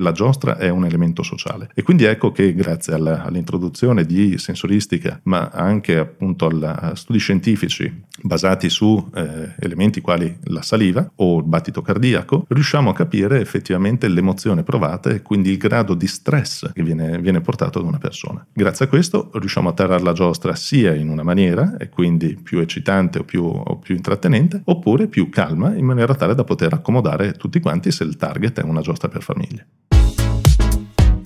La giostra è un elemento sociale e quindi ecco che grazie alla, all'introduzione di sensoristica, ma anche appunto a studi scientifici basati su eh, elementi quali la saliva o il battito cardiaco, riusciamo a capire effettivamente l'emozione provata e quindi il grado di stress che viene, viene portato da una persona. Grazie a questo riusciamo a tarare la giostra sia in una maniera, e quindi più eccitante o più, o più intrattenente, oppure più calma, in maniera tale da poter accomodare tutti quanti se il target è una giostra per famiglie.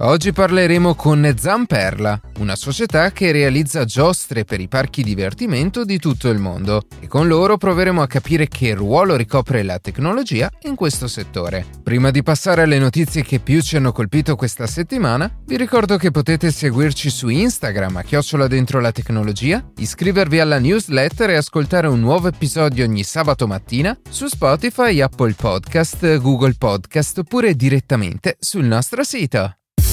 Oggi parleremo con Zamperla, una società che realizza giostre per i parchi divertimento di tutto il mondo e con loro proveremo a capire che ruolo ricopre la tecnologia in questo settore. Prima di passare alle notizie che più ci hanno colpito questa settimana, vi ricordo che potete seguirci su Instagram a chiocciola dentro la tecnologia, iscrivervi alla newsletter e ascoltare un nuovo episodio ogni sabato mattina su Spotify, Apple Podcast, Google Podcast oppure direttamente sul nostro sito.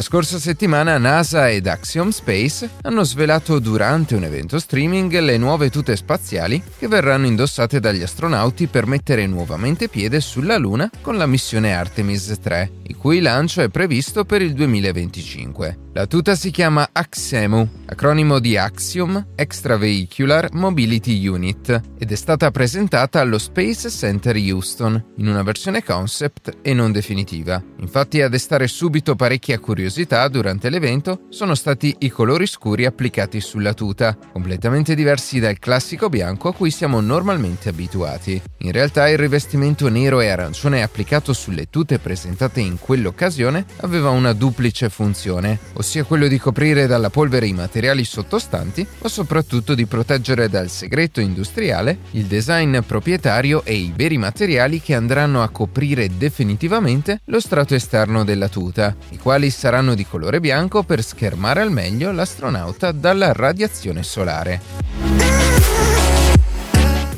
La scorsa settimana NASA ed Axiom Space hanno svelato durante un evento streaming le nuove tute spaziali che verranno indossate dagli astronauti per mettere nuovamente piede sulla Luna con la missione Artemis 3, il cui lancio è previsto per il 2025. La tuta si chiama AXEMU, acronimo di Axiom Extravehicular Mobility Unit, ed è stata presentata allo Space Center Houston in una versione concept e non definitiva. Infatti a destare subito parecchia curiosità durante l'evento sono stati i colori scuri applicati sulla tuta, completamente diversi dal classico bianco a cui siamo normalmente abituati. In realtà il rivestimento nero e arancione applicato sulle tute presentate in quell'occasione aveva una duplice funzione, ossia quello di coprire dalla polvere i materiali sottostanti, ma soprattutto di proteggere dal segreto industriale il design proprietario e i veri materiali che andranno a coprire definitivamente lo strato esterno della tuta, i quali saranno di colore bianco per schermare al meglio l'astronauta dalla radiazione solare.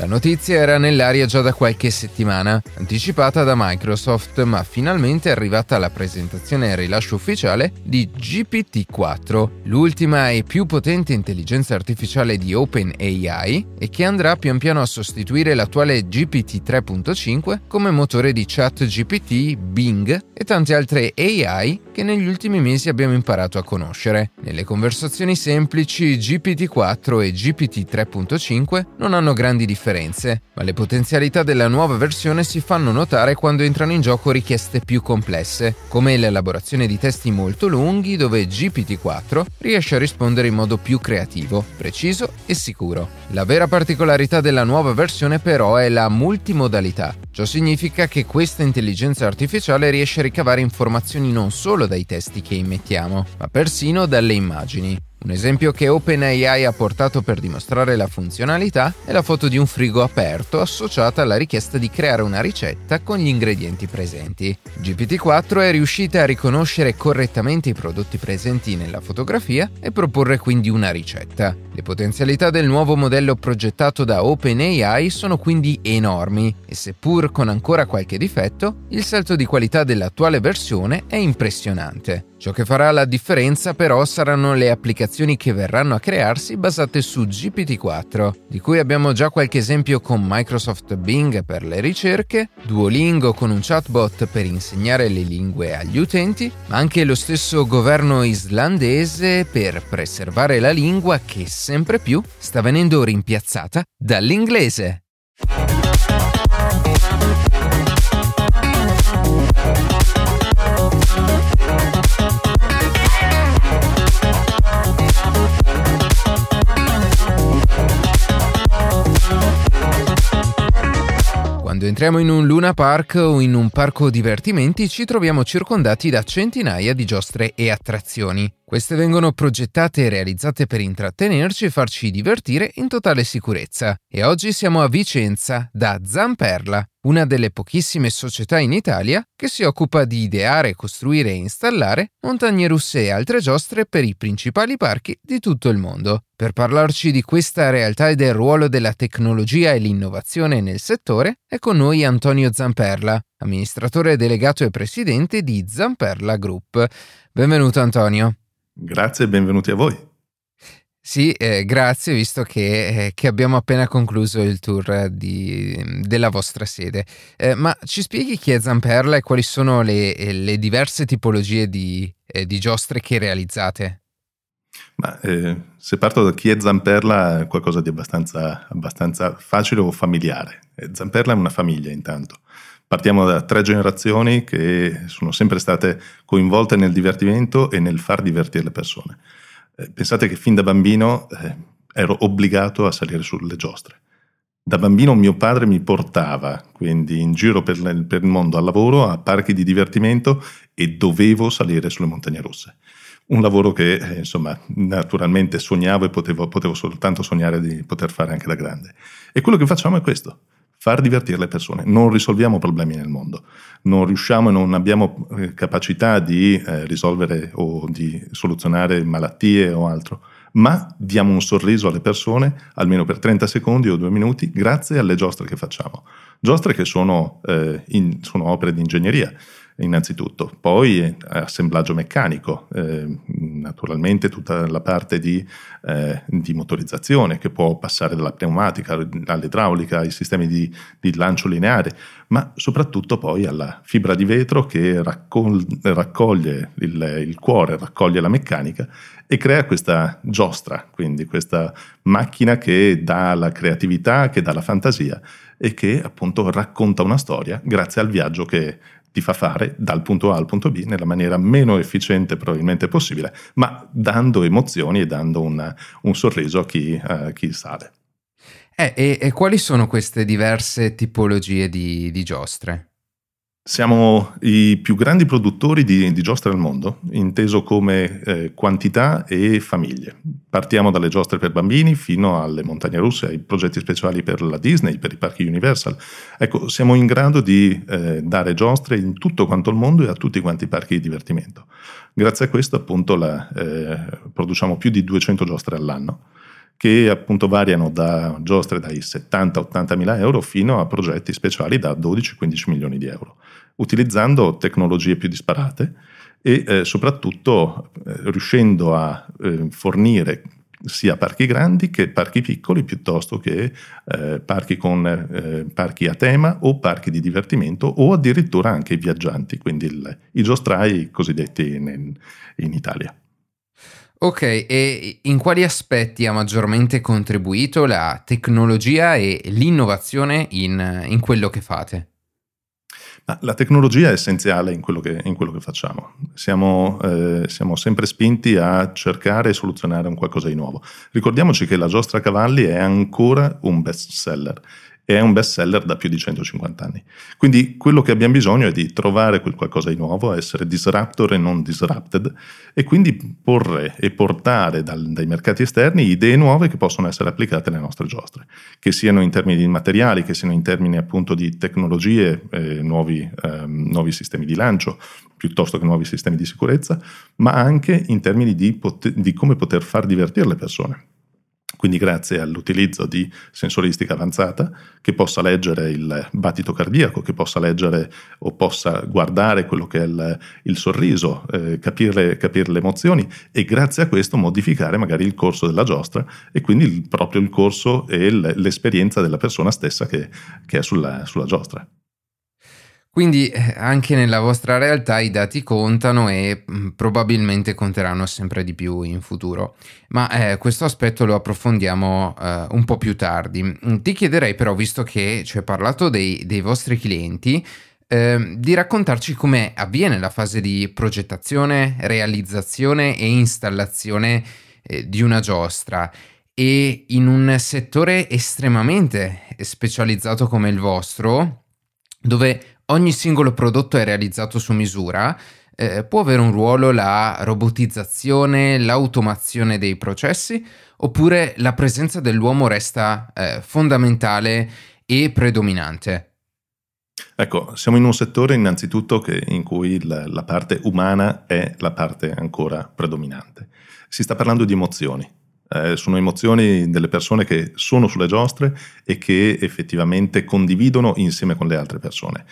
La notizia era nell'aria già da qualche settimana, anticipata da Microsoft, ma finalmente è arrivata la presentazione e rilascio ufficiale di GPT-4, l'ultima e più potente intelligenza artificiale di OpenAI e che andrà pian piano a sostituire l'attuale GPT 3.5 come motore di chat GPT, Bing e tante altre AI che negli ultimi mesi abbiamo imparato a conoscere. Nelle conversazioni semplici GPT-4 e GPT 3.5 non hanno grandi differenze differenze, ma le potenzialità della nuova versione si fanno notare quando entrano in gioco richieste più complesse, come l'elaborazione di testi molto lunghi dove GPT-4 riesce a rispondere in modo più creativo, preciso e sicuro. La vera particolarità della nuova versione però è la multimodalità. Ciò significa che questa intelligenza artificiale riesce a ricavare informazioni non solo dai testi che immettiamo, ma persino dalle immagini. Un esempio che OpenAI ha portato per dimostrare la funzionalità è la foto di un frigo aperto associata alla richiesta di creare una ricetta con gli ingredienti presenti. GPT-4 è riuscita a riconoscere correttamente i prodotti presenti nella fotografia e proporre quindi una ricetta. Le potenzialità del nuovo modello progettato da OpenAI sono quindi enormi e seppur con ancora qualche difetto, il salto di qualità dell'attuale versione è impressionante. Ciò che farà la differenza però saranno le applicazioni che verranno a crearsi basate su GPT-4, di cui abbiamo già qualche esempio con Microsoft Bing per le ricerche, Duolingo con un chatbot per insegnare le lingue agli utenti, ma anche lo stesso governo islandese per preservare la lingua che sempre più sta venendo rimpiazzata dall'inglese. Quando entriamo in un Luna Park o in un parco divertimenti ci troviamo circondati da centinaia di giostre e attrazioni Queste vengono progettate e realizzate per intrattenerci e farci divertire in totale sicurezza. E oggi siamo a Vicenza da Zamperla, una delle pochissime società in Italia che si occupa di ideare, costruire e installare montagne russe e altre giostre per i principali parchi di tutto il mondo. Per parlarci di questa realtà e del ruolo della tecnologia e l'innovazione nel settore, è con noi Antonio Zamperla, amministratore delegato e presidente di Zamperla Group. Benvenuto Antonio. Grazie e benvenuti a voi. Sì, eh, grazie, visto che, eh, che, abbiamo appena concluso il tour di, della vostra sede. Eh, ma ci spieghi chi è Zamperla e quali sono le, le diverse tipologie di, eh, di, giostre che realizzate? Ma, eh, se parto da chi è Zamperla, è qualcosa di abbastanza, abbastanza facile o familiare. Eh, Zamperla è una famiglia, intanto. Partiamo da tre generazioni che sono sempre state coinvolte nel divertimento e nel far divertire le persone. Eh, pensate che fin da bambino eh, ero obbligato a salire sulle giostre. Da bambino mio padre mi portava quindi in giro per, per il mondo al lavoro, a parchi di divertimento e dovevo salire sulle montagne russe. Un lavoro che eh, insomma naturalmente sognavo e potevo, potevo soltanto sognare di poter fare anche da grande. E quello che facciamo è questo far divertire le persone. Non risolviamo problemi nel mondo, non riusciamo e non abbiamo eh, capacità di eh, risolvere o di soluzionare malattie o altro, ma diamo un sorriso alle persone almeno per 30 secondi o due minuti grazie alle giostre che facciamo. Giostre che sono, eh, in, sono opere di ingegneria innanzitutto, poi assemblaggio meccanico, eh, naturalmente tutta la parte di, eh, di, motorizzazione che può passare dalla pneumatica all'idraulica, ai sistemi di, di, lancio lineare, ma soprattutto poi alla fibra di vetro che raccol- raccoglie il, il cuore, raccoglie la meccanica e crea questa giostra, quindi questa macchina che dà la creatività, che dà la fantasia e che appunto racconta una storia grazie al viaggio che ti fa fare dal punto A al punto B nella maniera meno efficiente probabilmente possibile, ma dando emozioni e dando una, un sorriso a chi, a chi sale. Eh, e, e, quali sono queste diverse tipologie di, di giostre? Siamo i più grandi produttori di, di giostre al mondo, inteso come eh, quantità e famiglie. Partiamo dalle giostre per bambini fino alle montagne russe, ai progetti speciali per la Disney, per i parchi Universal. Ecco, siamo in grado di eh, dare giostre in tutto quanto il mondo e a tutti quanti i parchi di divertimento. Grazie a questo, appunto, la, eh, produciamo più di 200 giostre all'anno che appunto variano da giostre dai 70-80 mila euro fino a progetti speciali da 12-15 milioni di euro, utilizzando tecnologie più disparate e eh, soprattutto eh, riuscendo a eh, fornire sia parchi grandi che parchi piccoli piuttosto che eh, parchi con eh, parchi a tema o parchi di divertimento o addirittura anche i viaggianti, quindi il, i giostrai cosiddetti in, in Italia. Ok, e in quali aspetti ha maggiormente contribuito la tecnologia e l'innovazione in, in quello che fate? La tecnologia è essenziale in quello che, in quello che facciamo. Siamo, eh, siamo, sempre spinti a cercare e soluzionare un qualcosa di nuovo. Ricordiamoci che la giostra cavalli è ancora un best seller è un best seller da più di 150 anni. Quindi quello che abbiamo bisogno è di trovare quel qualcosa di nuovo, essere disruptor e non disrupted e quindi porre e portare dal, dai mercati esterni idee nuove che possono essere applicate alle nostre giostre, che siano in termini di materiali, che siano in termini appunto di tecnologie, eh, nuovi, eh, nuovi sistemi di lancio, piuttosto che nuovi sistemi di sicurezza, ma anche in termini di, pot- di come poter far divertire le persone quindi grazie all'utilizzo di sensoristica avanzata che possa leggere il battito cardiaco, che possa leggere o possa guardare quello che è il, il sorriso, eh, capire, capire, le emozioni e grazie a questo modificare magari il corso della giostra e quindi il, proprio il corso e l'esperienza della persona stessa che, che è sulla, sulla giostra. Quindi eh, anche nella vostra realtà i dati contano e mm, probabilmente conteranno sempre di più in futuro. Ma eh, questo aspetto lo approfondiamo eh, un po' più tardi. Mm, ti chiederei però, visto che ci hai parlato dei, dei vostri clienti, eh, di raccontarci come avviene la fase di progettazione, realizzazione e installazione eh, di una giostra e in un settore estremamente specializzato come il vostro, dove ogni singolo prodotto è realizzato su misura, eh, può avere un ruolo la robotizzazione, l'automazione dei processi, oppure la presenza dell'uomo resta eh, fondamentale e predominante? Ecco, siamo in un settore innanzitutto che, in cui la, la parte umana è la parte ancora predominante. Si sta parlando di emozioni, eh, sono emozioni delle persone che sono sulle giostre e che effettivamente condividono insieme con le altre persone.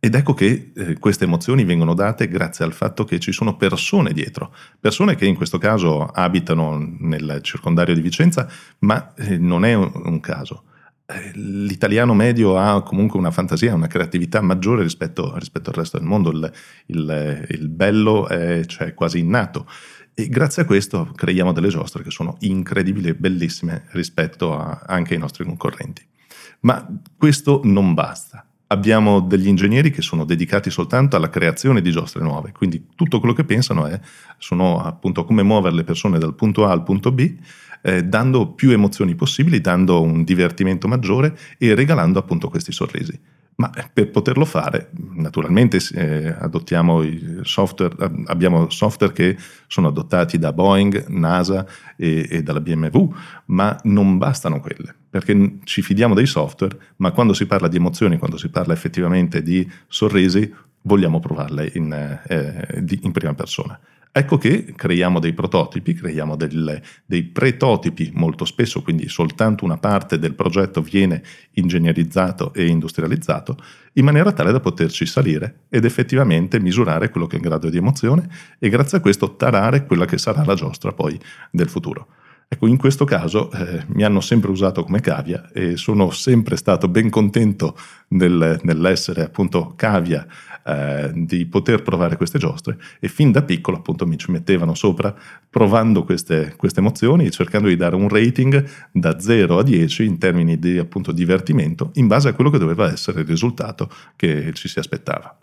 Ed ecco che eh, queste emozioni vengono date grazie al fatto che ci sono persone dietro, persone che in questo caso abitano nel circondario di Vicenza, ma eh, non è un, un caso. Eh, l'italiano medio ha comunque una fantasia, una creatività maggiore rispetto, rispetto al resto del mondo, il, il, il bello è cioè, quasi innato. E grazie a questo creiamo delle giostre che sono incredibili e bellissime rispetto a, anche ai nostri concorrenti. Ma questo non basta. Abbiamo degli ingegneri che sono dedicati soltanto alla creazione di giostre nuove, quindi tutto quello che pensano è sono appunto come muovere le persone dal punto A al punto B, eh, dando più emozioni possibili, dando un divertimento maggiore e regalando appunto questi sorrisi. Ma per poterlo fare, naturalmente eh, adottiamo software, abbiamo software che sono adottati da Boeing, NASA e, e, dalla BMW, ma non bastano quelle, perché ci fidiamo dei software, ma quando si parla di emozioni, quando si parla effettivamente di sorrisi, vogliamo provarle in, eh, in prima persona. Ecco che creiamo dei prototipi, creiamo del, dei pretotipi molto spesso, quindi soltanto una parte del progetto viene ingegnerizzato e industrializzato, in maniera tale da poterci salire ed effettivamente misurare quello che è in grado di emozione e grazie a questo tarare quella che sarà la giostra poi del futuro. Ecco, in questo caso eh, mi hanno sempre usato come cavia e sono sempre stato ben contento nel, nell'essere appunto cavia eh, di poter provare queste giostre e fin da piccolo appunto mi ci mettevano sopra provando queste, queste emozioni e cercando di dare un rating da 0 a 10 in termini di appunto divertimento in base a quello che doveva essere il risultato che ci si aspettava.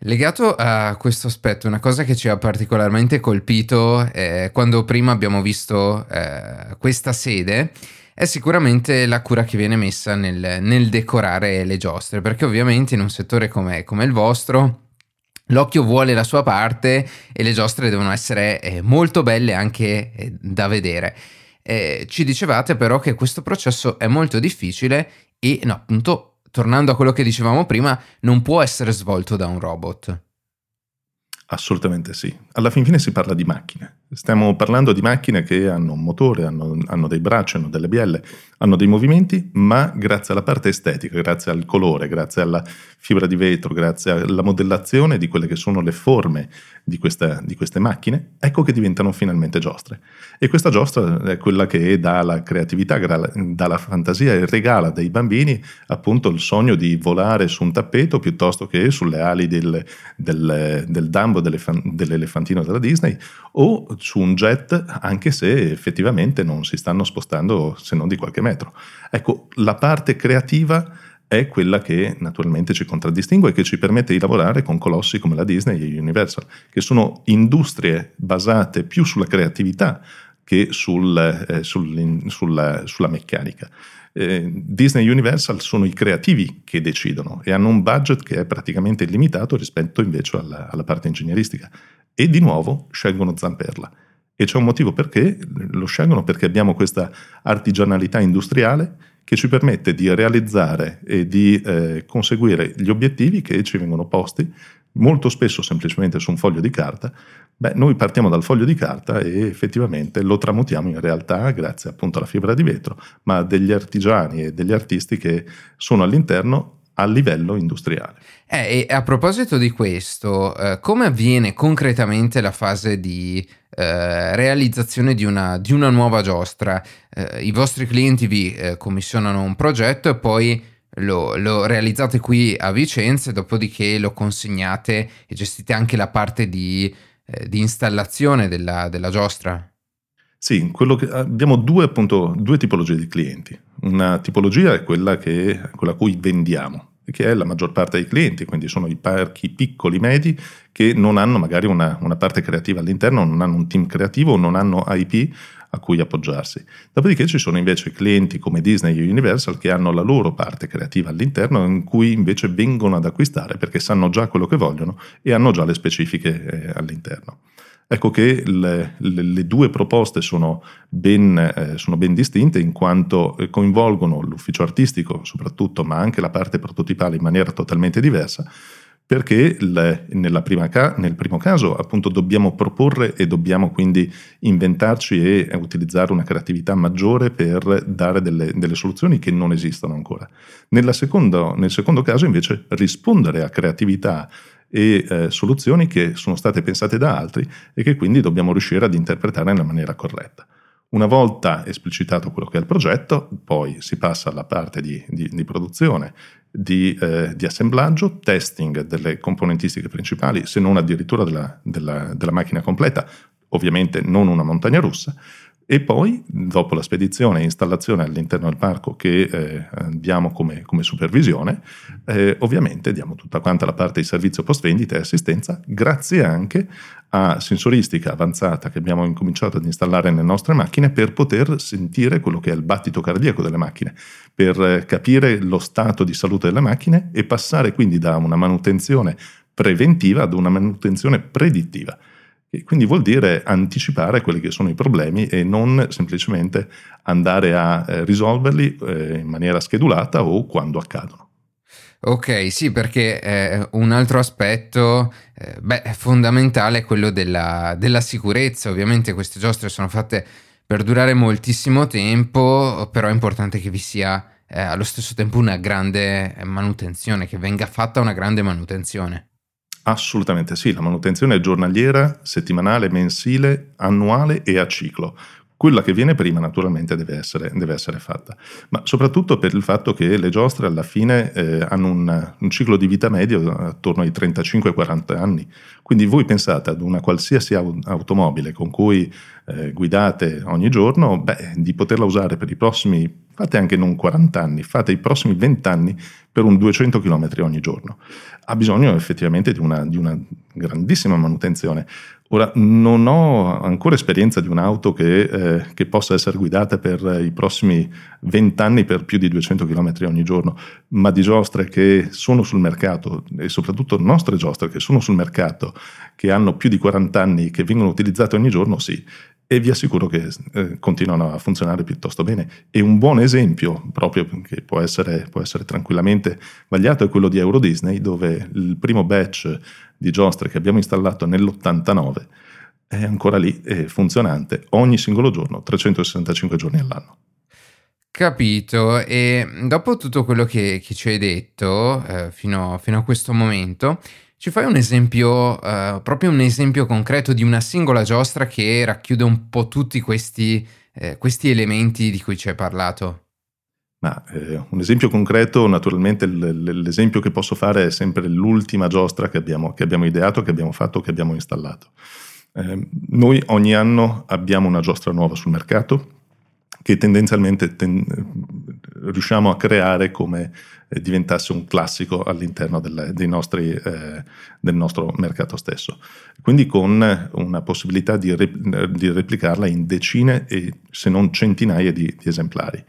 Legato a questo aspetto, una cosa che ci ha particolarmente colpito eh, quando prima abbiamo visto eh, questa sede è sicuramente la cura che viene messa nel, nel decorare le giostre, perché ovviamente in un settore come, come, il vostro l'occhio vuole la sua parte e le giostre devono essere eh, molto belle anche eh, da vedere. Eh, ci dicevate però che questo processo è molto difficile e no, appunto tornando a quello che dicevamo prima, non può essere svolto da un robot. Assolutamente sì. Alla fin fine si parla di macchine. Stiamo parlando di macchine che hanno un motore, hanno, hanno, dei bracci, hanno delle bielle, hanno dei movimenti, ma grazie alla parte estetica, grazie al colore, grazie alla fibra di vetro, grazie alla modellazione di quelle che sono le forme di, questa, di queste macchine, ecco che diventano finalmente giostre. E questa giostra è quella che dà la creatività, dà la fantasia e regala ai bambini appunto il sogno di volare su un tappeto piuttosto che sulle ali del, del, del Dumbo dell'elefantino della Disney o su un jet anche se effettivamente non si stanno spostando se non di qualche metro. Ecco, la parte creativa è quella che naturalmente ci contraddistingue e che ci permette di lavorare con colossi come la Disney e Universal, che sono industrie basate più sulla creatività che sul, eh, sul, sulla, sulla, meccanica. Eh, Disney e Universal sono i creativi che decidono e hanno un budget che è praticamente illimitato rispetto invece alla, alla parte ingegneristica. E di nuovo scelgono Zamperla. E c'è un motivo perché lo scelgono, perché abbiamo questa artigianalità industriale che ci permette di realizzare e di eh, conseguire gli obiettivi che ci vengono posti, molto spesso semplicemente su un foglio di carta. Beh, noi partiamo dal foglio di carta e effettivamente lo tramutiamo in realtà grazie appunto alla fibra di vetro, ma degli artigiani e degli artisti che sono all'interno a livello industriale. Eh, e a proposito di questo, eh, come avviene concretamente la fase di eh, realizzazione di una, di una, nuova giostra? Eh, I vostri clienti vi eh, commissionano un progetto e poi lo, lo, realizzate qui a Vicenza, dopodiché lo consegnate e gestite anche la parte di, eh, di installazione della, della giostra? Sì, abbiamo due, appunto, due, tipologie di clienti. Una tipologia è quella, che, quella a cui vendiamo, che è la maggior parte dei clienti, quindi sono i parchi piccoli, medi, che non hanno magari una, una parte creativa all'interno, non hanno un team creativo, non hanno IP, a cui appoggiarsi. Dopodiché ci sono invece clienti come Disney e Universal che hanno la loro parte creativa all'interno in cui invece vengono ad acquistare perché sanno già quello che vogliono e hanno già le specifiche eh, all'interno. Ecco che le, le, le due proposte sono ben, eh, sono ben, distinte in quanto eh, coinvolgono l'ufficio artistico soprattutto, ma anche la parte prototipale in maniera totalmente diversa, perché le, ca- nel primo caso appunto dobbiamo proporre e dobbiamo quindi inventarci e utilizzare una creatività maggiore per dare delle, delle soluzioni che non esistono ancora. Secondo, nel secondo caso invece rispondere a creatività e eh, soluzioni che sono state pensate da altri e che quindi dobbiamo riuscire ad interpretare nella maniera corretta. Una volta esplicitato quello che è il progetto, poi si passa alla parte di, di, di produzione, di, eh, di, assemblaggio, testing delle componentistiche principali, se non addirittura della, della, della macchina completa, ovviamente non una montagna russa, e poi, dopo la spedizione e installazione all'interno del parco che eh, diamo come, come supervisione, eh, ovviamente diamo tutta quanta la parte di servizio post vendita e assistenza, grazie anche a sensoristica avanzata che abbiamo incominciato ad installare nelle nostre macchine per poter sentire quello che è il battito cardiaco delle macchine, per eh, capire lo stato di salute delle macchine e passare quindi da una manutenzione preventiva ad una manutenzione predittiva. E quindi vuol dire anticipare quelli che sono i problemi e non semplicemente andare a eh, risolverli eh, in maniera schedulata o quando accadono. Ok, sì, perché eh, un altro aspetto eh, beh, fondamentale è quello della, della, sicurezza. Ovviamente queste giostre sono fatte per durare moltissimo tempo, però è importante che vi sia eh, allo stesso tempo una grande manutenzione, che venga fatta una grande manutenzione. Assolutamente sì, la manutenzione è giornaliera, settimanale, mensile, annuale e a ciclo. Quella che viene prima naturalmente deve essere, deve essere, fatta, ma soprattutto per il fatto che le giostre alla fine eh, hanno un, un, ciclo di vita medio attorno ai 35-40 anni, quindi voi pensate ad una qualsiasi automobile con cui eh, guidate ogni giorno, beh, di poterla usare per i prossimi, fate anche non 40 anni, fate i prossimi 20 anni per un 200 km ogni giorno. Ha bisogno effettivamente di una, di una grandissima manutenzione. Ora, non ho ancora esperienza di un'auto che, eh, che, possa essere guidata per i prossimi 20 anni per più di 200 km ogni giorno, ma di giostre che sono sul mercato e soprattutto nostre giostre che sono sul mercato, che hanno più di 40 anni, che vengono utilizzate ogni giorno, sì e vi assicuro che eh, continuano a funzionare piuttosto bene. E un buon esempio, proprio che può essere, può essere, tranquillamente vagliato, è quello di Euro Disney, dove il primo batch di giostre che abbiamo installato nell'89 è ancora lì, è funzionante ogni singolo giorno, 365 giorni all'anno. Capito, e dopo tutto quello che, che ci hai detto eh, fino, fino a questo momento, ci fai un esempio, uh, proprio un esempio concreto di una singola giostra che racchiude un po' tutti questi, eh, questi elementi di cui ci hai parlato? Ma, eh, un esempio concreto, naturalmente l- l'esempio che posso fare è sempre l'ultima giostra che abbiamo, che abbiamo ideato, che abbiamo fatto, che abbiamo installato. Eh, noi ogni anno abbiamo una giostra nuova sul mercato che tendenzialmente ten- riusciamo a creare come diventasse un classico all'interno del, nostri, eh, del nostro mercato stesso. Quindi con una possibilità di, rep- di, replicarla in decine e se non centinaia di, di esemplari.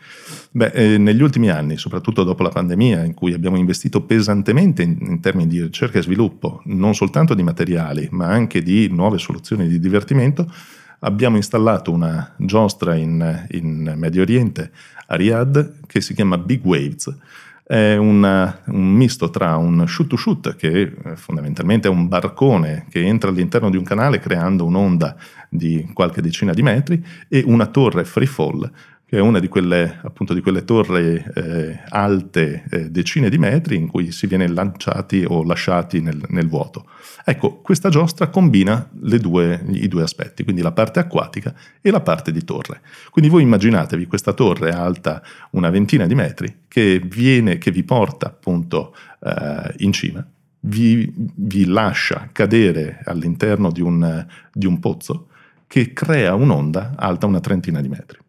Beh, eh, negli ultimi anni, soprattutto dopo la pandemia, in cui abbiamo investito pesantemente in, in termini di ricerca e sviluppo, non soltanto di materiali, ma anche di nuove soluzioni di divertimento, abbiamo installato una giostra in, in Medio Oriente, a Riyadh, che si chiama Big Waves. È una, un misto tra un shoot to shoot, che fondamentalmente è un barcone che entra all'interno di un canale creando un'onda di qualche decina di metri, e una torre free fall, che è una di quelle, appunto, di quelle torri eh, alte eh, decine di metri in cui si viene lanciati o lasciati nel, nel vuoto. Ecco, questa giostra combina due, i due aspetti, quindi la parte acquatica e la parte di torre. Quindi voi immaginatevi questa torre alta una ventina di metri che, viene, che vi porta appunto eh, in cima, vi, vi, lascia cadere all'interno di un, di un pozzo che crea un'onda alta una trentina di metri.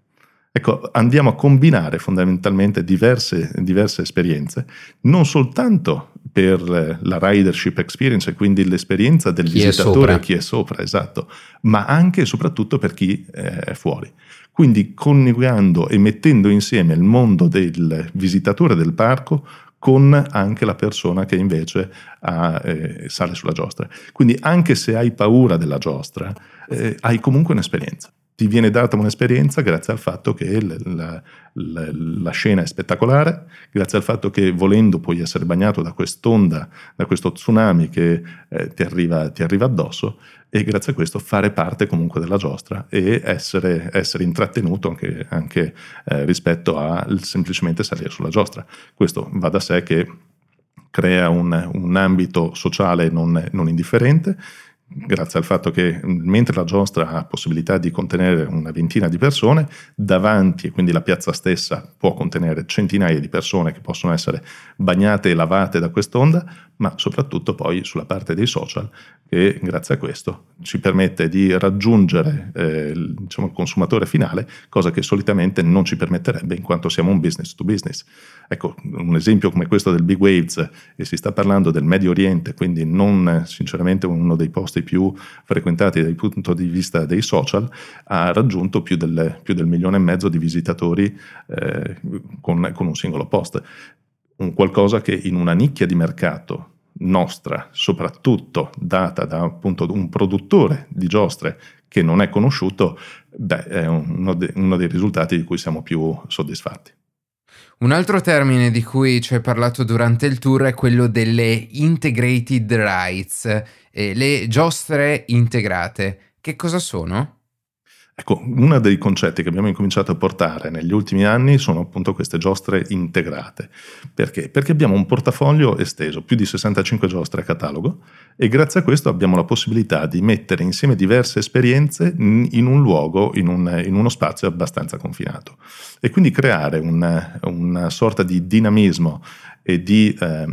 Ecco, andiamo a combinare fondamentalmente diverse, diverse esperienze, non soltanto per la ridership experience, quindi l'esperienza del chi visitatore, è chi è sopra, esatto, ma anche e soprattutto per chi è fuori. Quindi coniugando e mettendo insieme il mondo del visitatore del parco con anche la persona che invece ha, eh, sale sulla giostra. Quindi anche se hai paura della giostra, eh, hai comunque un'esperienza ti viene data un'esperienza grazie al fatto che la, la, la, scena è spettacolare, grazie al fatto che volendo puoi essere bagnato da quest'onda, da questo tsunami che eh, ti, arriva, ti, arriva, addosso e grazie a questo fare parte comunque della giostra e essere, essere intrattenuto anche, anche eh, rispetto a semplicemente salire sulla giostra. Questo va da sé che crea un, un ambito sociale non, non indifferente grazie al fatto che mentre la giostra ha possibilità di contenere una ventina di persone, davanti, quindi la piazza stessa può contenere centinaia di persone che possono essere bagnate e lavate da quest'onda, ma soprattutto poi sulla parte dei social che grazie a questo ci permette di raggiungere eh, diciamo, il consumatore finale, cosa che solitamente non ci permetterebbe in quanto siamo un business to business. Ecco, un esempio come questo del Big Waves e si sta parlando del Medio Oriente, quindi non sinceramente uno dei posti più frequentati dal punto di vista dei social, ha raggiunto più del, più del milione e mezzo di visitatori eh, con, con un singolo post un qualcosa che in una nicchia di mercato nostra, soprattutto data da appunto un produttore di giostre che non è conosciuto, beh, è uno, de- uno dei risultati di cui siamo più soddisfatti. Un altro termine di cui ci hai parlato durante il tour è quello delle integrated rides, eh, le giostre integrate. Che cosa sono? Ecco, uno dei concetti che abbiamo incominciato a portare negli ultimi anni sono appunto queste giostre integrate. Perché? Perché abbiamo un portafoglio esteso, più di 65 giostre a catalogo, e grazie a questo abbiamo la possibilità di mettere insieme diverse esperienze in un luogo, in, un, in uno spazio abbastanza confinato. E quindi creare una, una sorta di dinamismo e di eh,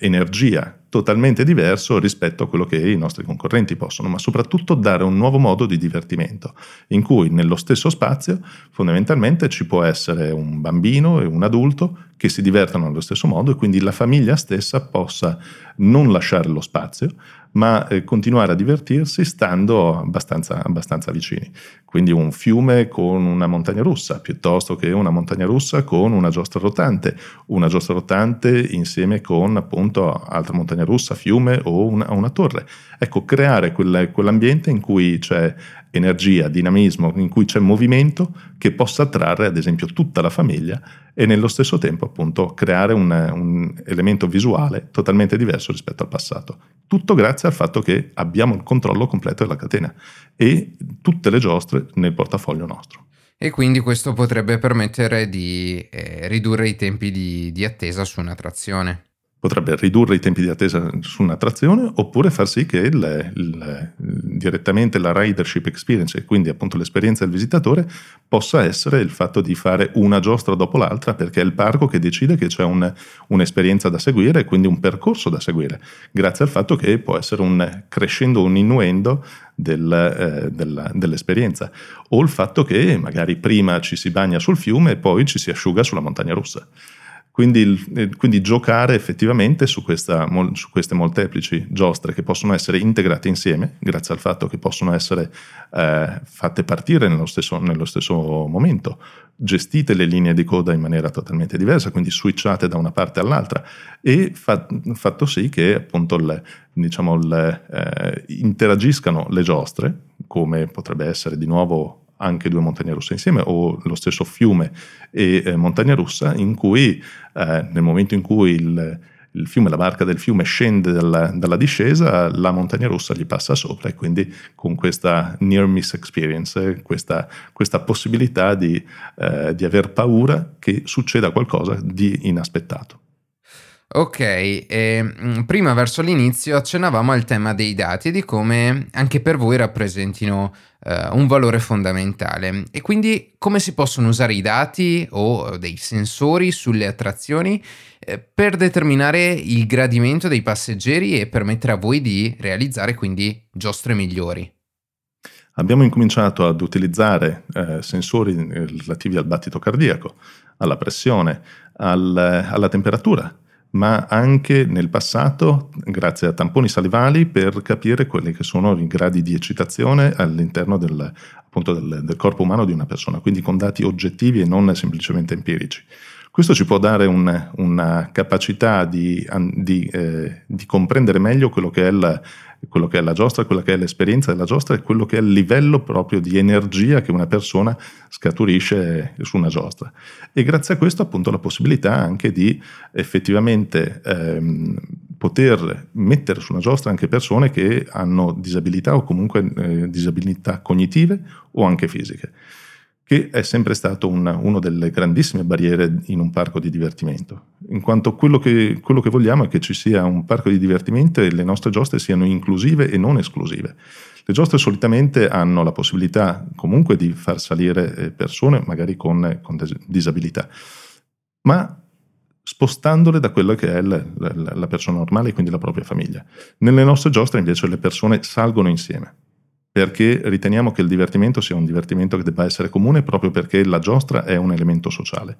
energia totalmente diverso rispetto a quello che i nostri concorrenti possono, ma soprattutto dare un nuovo modo di divertimento, in cui nello stesso spazio fondamentalmente ci può essere un bambino e un adulto che si divertano allo stesso modo e quindi la famiglia stessa possa non lasciare lo spazio, ma eh, continuare a divertirsi stando abbastanza, abbastanza vicini. Quindi un fiume con una montagna russa, piuttosto che una montagna russa con una giostra rotante, una giostra rotante insieme con appunto altra montagna russa, fiume o una, una torre. Ecco, creare quel, quell'ambiente in cui c'è energia, dinamismo, in cui c'è movimento che possa attrarre ad esempio tutta la famiglia e nello stesso tempo appunto creare un, un, elemento visuale totalmente diverso rispetto al passato. Tutto grazie al fatto che abbiamo il controllo completo della catena e tutte le giostre nel portafoglio nostro. E quindi questo potrebbe permettere di eh, ridurre i tempi di, di attesa su una trazione potrebbe ridurre i tempi di attesa su un'attrazione oppure far sì che il, il, direttamente la ridership experience e quindi appunto l'esperienza del visitatore possa essere il fatto di fare una giostra dopo l'altra perché è il parco che decide che c'è un, un'esperienza da seguire e quindi un percorso da seguire grazie al fatto che può essere un crescendo un innuendo del, eh, della, dell'esperienza. O il fatto che magari prima ci si bagna sul fiume e poi ci si asciuga sulla montagna russa quindi, eh, quindi, giocare effettivamente su, questa, su, queste molteplici giostre che possono essere integrate insieme, grazie al fatto che possono essere eh, fatte partire nello stesso, nello stesso, momento, gestite le linee di coda in maniera totalmente diversa, quindi switchate da una parte all'altra e fa, fatto sì che appunto le, diciamo, le, eh, interagiscano le giostre, come potrebbe essere di nuovo anche due montagne russe insieme o lo stesso fiume e eh, montagna russa in cui eh, nel momento in cui il, il, fiume, la barca del fiume scende dalla, dalla, discesa, la montagna russa gli passa sopra e quindi con questa near miss experience, questa, questa possibilità di, eh, di aver paura che succeda qualcosa di inaspettato. Ok, eh, prima verso l'inizio accennavamo al tema dei dati e di come anche per voi rappresentino eh, un valore fondamentale e quindi come si possono usare i dati o dei sensori sulle attrazioni eh, per determinare il gradimento dei passeggeri e permettere a voi di realizzare quindi giostre migliori. Abbiamo incominciato ad utilizzare eh, sensori relativi al battito cardiaco, alla pressione, al, alla temperatura ma anche nel passato grazie a tamponi salivali per capire quelli che sono i gradi di eccitazione all'interno del, appunto del, del corpo umano di una persona, quindi con dati oggettivi e non semplicemente empirici. Questo ci può dare un, una capacità di, di, eh, di, comprendere meglio quello che, la, quello che, è la giostra, quella che è l'esperienza della giostra e quello che è il livello proprio di energia che una persona scaturisce su una giostra. E grazie a questo appunto la possibilità anche di effettivamente ehm, poter mettere su una giostra anche persone che hanno disabilità o comunque eh, disabilità cognitive o anche fisiche che è sempre stato una, delle grandissime barriere in un parco di divertimento, in quanto quello che, quello che, vogliamo è che ci sia un parco di divertimento e le nostre giostre siano inclusive e non esclusive. Le giostre solitamente hanno la possibilità comunque di far salire eh, persone magari con, con disabilità, ma spostandole da quella che è la, la, la persona normale, quindi la propria famiglia. Nelle nostre giostre invece le persone salgono insieme perché riteniamo che il divertimento sia un divertimento che debba essere comune proprio perché la giostra è un elemento sociale.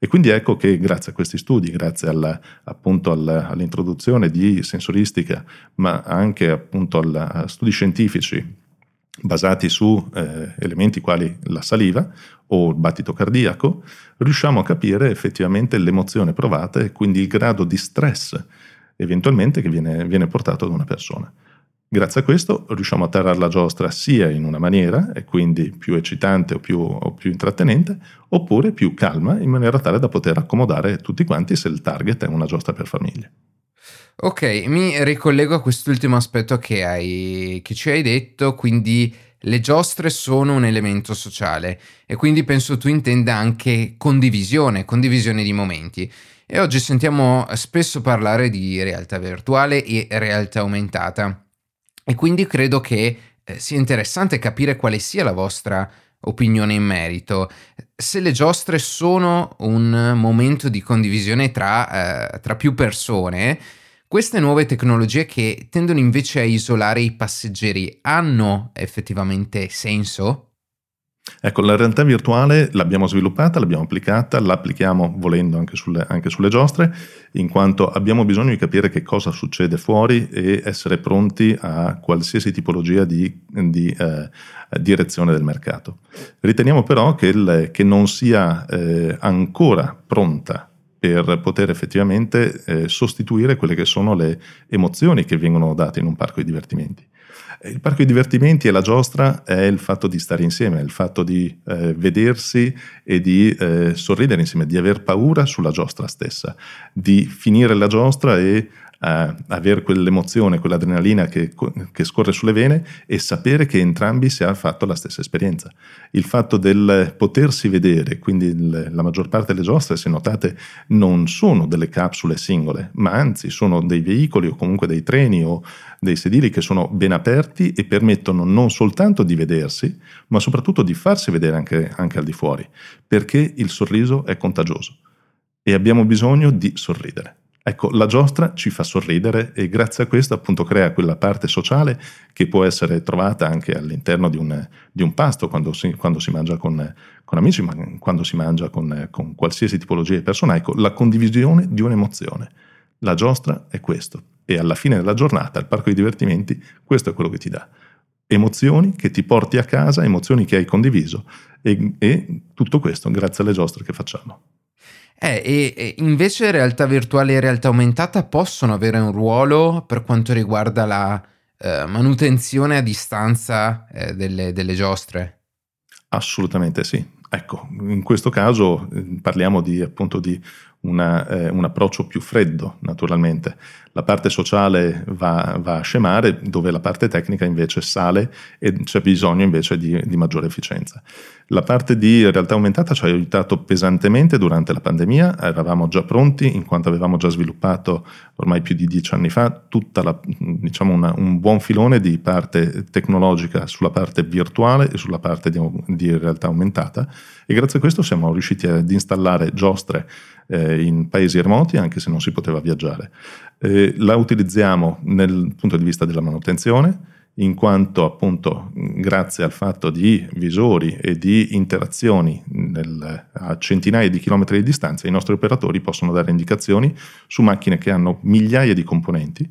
E quindi ecco che grazie a questi studi, grazie alla, appunto alla, all'introduzione di sensoristica, ma anche appunto a studi scientifici basati su eh, elementi quali la saliva o il battito cardiaco, riusciamo a capire effettivamente l'emozione provata e quindi il grado di stress eventualmente che viene, viene portato da una persona. Grazie a questo riusciamo a tarare la giostra sia in una maniera, e quindi più eccitante o più, o più, intrattenente, oppure più calma, in maniera tale da poter accomodare tutti quanti se il target è una giostra per famiglie. Ok, mi ricollego a quest'ultimo aspetto che, hai, che ci hai detto, quindi le giostre sono un elemento sociale e quindi penso tu intenda anche condivisione, condivisione di momenti. E oggi sentiamo spesso parlare di realtà virtuale e realtà aumentata. E quindi credo che eh, sia interessante capire quale sia la vostra opinione in merito. Se le giostre sono un momento di condivisione tra, eh, tra più persone, queste nuove tecnologie che tendono invece a isolare i passeggeri hanno effettivamente senso? Ecco, la realtà virtuale l'abbiamo sviluppata, l'abbiamo applicata, l'applichiamo volendo anche sulle, anche sulle, giostre, in quanto abbiamo bisogno di capire che cosa succede fuori e essere pronti a qualsiasi tipologia di, di eh, direzione del mercato. Riteniamo però che, il, che non sia eh, ancora pronta per poter effettivamente eh, sostituire quelle che sono le emozioni che vengono date in un parco di divertimenti. Il parco di divertimenti e la giostra è il fatto di stare insieme, è il fatto di eh, vedersi e di eh, sorridere insieme, di aver paura sulla giostra stessa, di finire la giostra e uh, avere quell'emozione, quell'adrenalina che, che, scorre sulle vene e sapere che entrambi si hanno fatto la stessa esperienza. Il fatto del potersi vedere, quindi il, la maggior parte delle giostre, se notate, non sono delle capsule singole, ma anzi sono dei veicoli o comunque dei treni o dei sedili che sono ben aperti e permettono non soltanto di vedersi, ma soprattutto di farsi vedere anche, anche al di fuori, perché il sorriso è contagioso e abbiamo bisogno di sorridere. Ecco, la giostra ci fa sorridere e grazie a questo appunto crea quella parte sociale che può essere trovata anche all'interno di un, di un pasto quando si, quando si, mangia con, con, amici, ma quando si mangia con, con qualsiasi tipologia di persona. Ecco, la condivisione di un'emozione. La giostra è questo e alla fine della giornata, al parco di divertimenti, questo è quello che ti dà. Emozioni che ti porti a casa, emozioni che hai condiviso e, e tutto questo grazie alle giostre che facciamo. Eh, e, e, invece realtà virtuale e realtà aumentata possono avere un ruolo per quanto riguarda la eh, manutenzione a distanza eh, delle, delle giostre? Assolutamente sì. Ecco, in questo caso eh, parliamo di, appunto di una, eh, un approccio più freddo, naturalmente. La parte sociale va, va, a scemare, dove la parte tecnica invece sale e c'è bisogno invece di, di, maggiore efficienza. La parte di realtà aumentata ci ha aiutato pesantemente durante la pandemia, eravamo già pronti in quanto avevamo già sviluppato ormai più di dieci anni fa tutta la, diciamo una, un buon filone di parte tecnologica sulla parte virtuale e sulla parte di, di realtà aumentata e grazie a questo siamo riusciti ad installare giostre eh, in paesi remoti anche se non si poteva viaggiare. Eh, la utilizziamo dal punto di vista della manutenzione, in quanto appunto grazie al fatto di visori e di interazioni nel, a centinaia di chilometri di distanza i nostri operatori possono dare indicazioni su macchine che hanno migliaia di componenti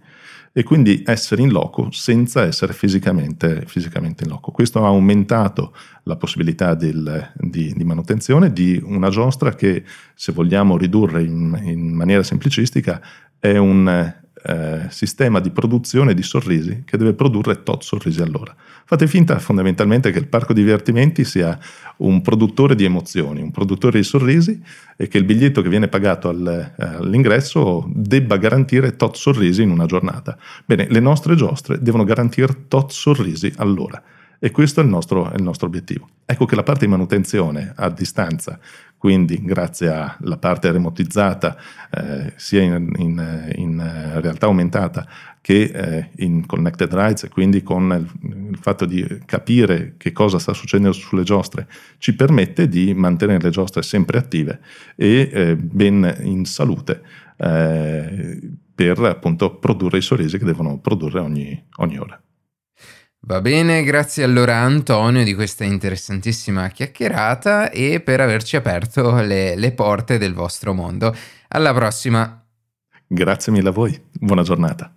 e quindi essere in loco senza essere fisicamente, fisicamente in loco. Questo ha aumentato la possibilità del, di, di, manutenzione di una giostra che, se vogliamo ridurre in, in maniera semplicistica, è un eh, sistema di produzione di sorrisi che deve produrre tot sorrisi all'ora. Fate finta fondamentalmente che il parco divertimenti sia un produttore di emozioni, un produttore di sorrisi e che il biglietto che viene pagato al, eh, all'ingresso debba garantire tot sorrisi in una giornata. Bene, le nostre giostre devono garantire tot sorrisi all'ora. E questo è il, nostro, è il nostro, obiettivo. Ecco che la parte di manutenzione a distanza, quindi grazie alla parte remotizzata, eh, sia in, in, in, realtà aumentata che eh, in connected rides, e quindi con il, il, fatto di capire che cosa sta succedendo sulle giostre, ci permette di mantenere le giostre sempre attive e eh, ben in salute eh, per appunto produrre i sorrisi che devono produrre ogni, ogni ora. Va bene, grazie allora a Antonio di questa interessantissima chiacchierata e per averci aperto le, le porte del vostro mondo. Alla prossima! Grazie mille a voi, buona giornata.